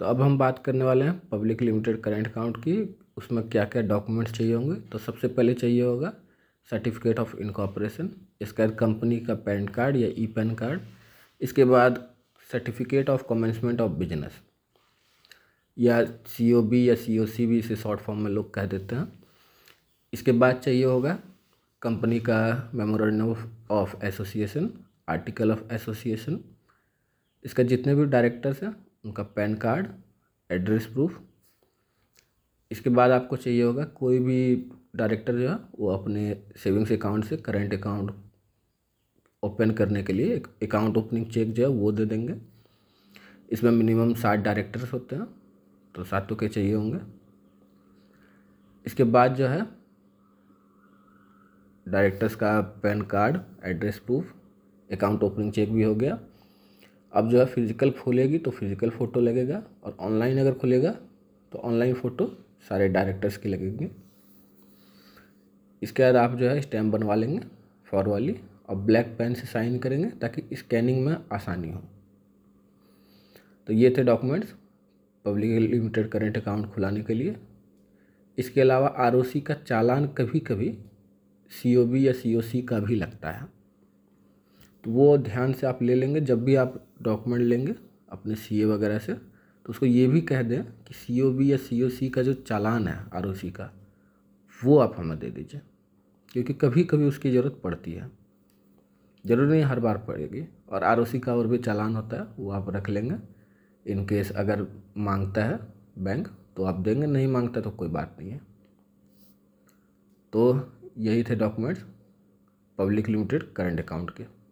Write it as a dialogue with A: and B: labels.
A: तो अब हम बात करने वाले हैं पब्लिक लिमिटेड करेंट अकाउंट की, उसमें क्या क्या डॉक्यूमेंट्स चाहिए होंगे? तो सबसे पहले चाहिए होगा सर्टिफिकेट ऑफ़ इनकॉपरेशन इसका कंपनी का पैन कार्ड या ई पैन कार्ड इसके बाद certificate of commencement of business या सी ओ बी या सी ओ सी भी इसे शॉर्ट फॉर्म में लोग कह देते हैं। इसके बाद चाहिए होगा कंपनी का memorandum of association article of association इसका जितने भी डायरेक्टर्स हैं उनका पैन कार्ड, एड्रेस प्रूफ। इसके बाद आपको चाहिए होगा कोई भी डायरेक्टर जो है, वो अपने सेविंग्स अकाउंट से करेंट अकाउंट ओपन करने के लिए एक अकाउंट ओपनिंग चेक जो है, वो दे देंगे। इसमें मिनिमम साठ डायरेक्टर्स होते हैं तो सातों के चाहिए होंगे। इसके बाद जो है, डायरेक्टर्स का PAN card, address proof, account opening cheque भी हो गया। अब जो है फ़िज़िकल खोलेगी तो फ़िज़िकल फ़ोटो लगेगा और ऑनलाइन अगर खुलेगा तो ऑनलाइन फ़ोटो सारे डायरेक्टर्स की लगेंगे। इसके बाद आप जो है स्टैम्प बनवा लेंगे फॉर वाली और ब्लैक पेन से साइन करेंगे ताकि स्कैनिंग में आसानी हो। तो ये थे documents public limited current account खुलाने के लिए। इसके अलावा आरओसी का चालान कभी कभी सी या सीओसी का भी लगता है। तो वो ध्यान से आप ले लेंगे, जब भी आप डॉक्यूमेंट लेंगे अपने सीए वगैरह से तो उसको ये भी कह दें कि सी ओ बी या सी ओ सी का जो चालान है आर ओ सी का, वो आप हमें दे दीजिए। क्योंकि कभी कभी उसकी ज़रूरत पड़ती है। ज़रूर नहीं, हर बार पड़ेगी। और आर ओ सी का और भी चालान होता है, वो आप रख लेंगे। इन केस अगर माँगता है बैंक तो आप देंगे, नहीं माँगता तो कोई बात नहीं है। तो यही थे documents public limited current account के।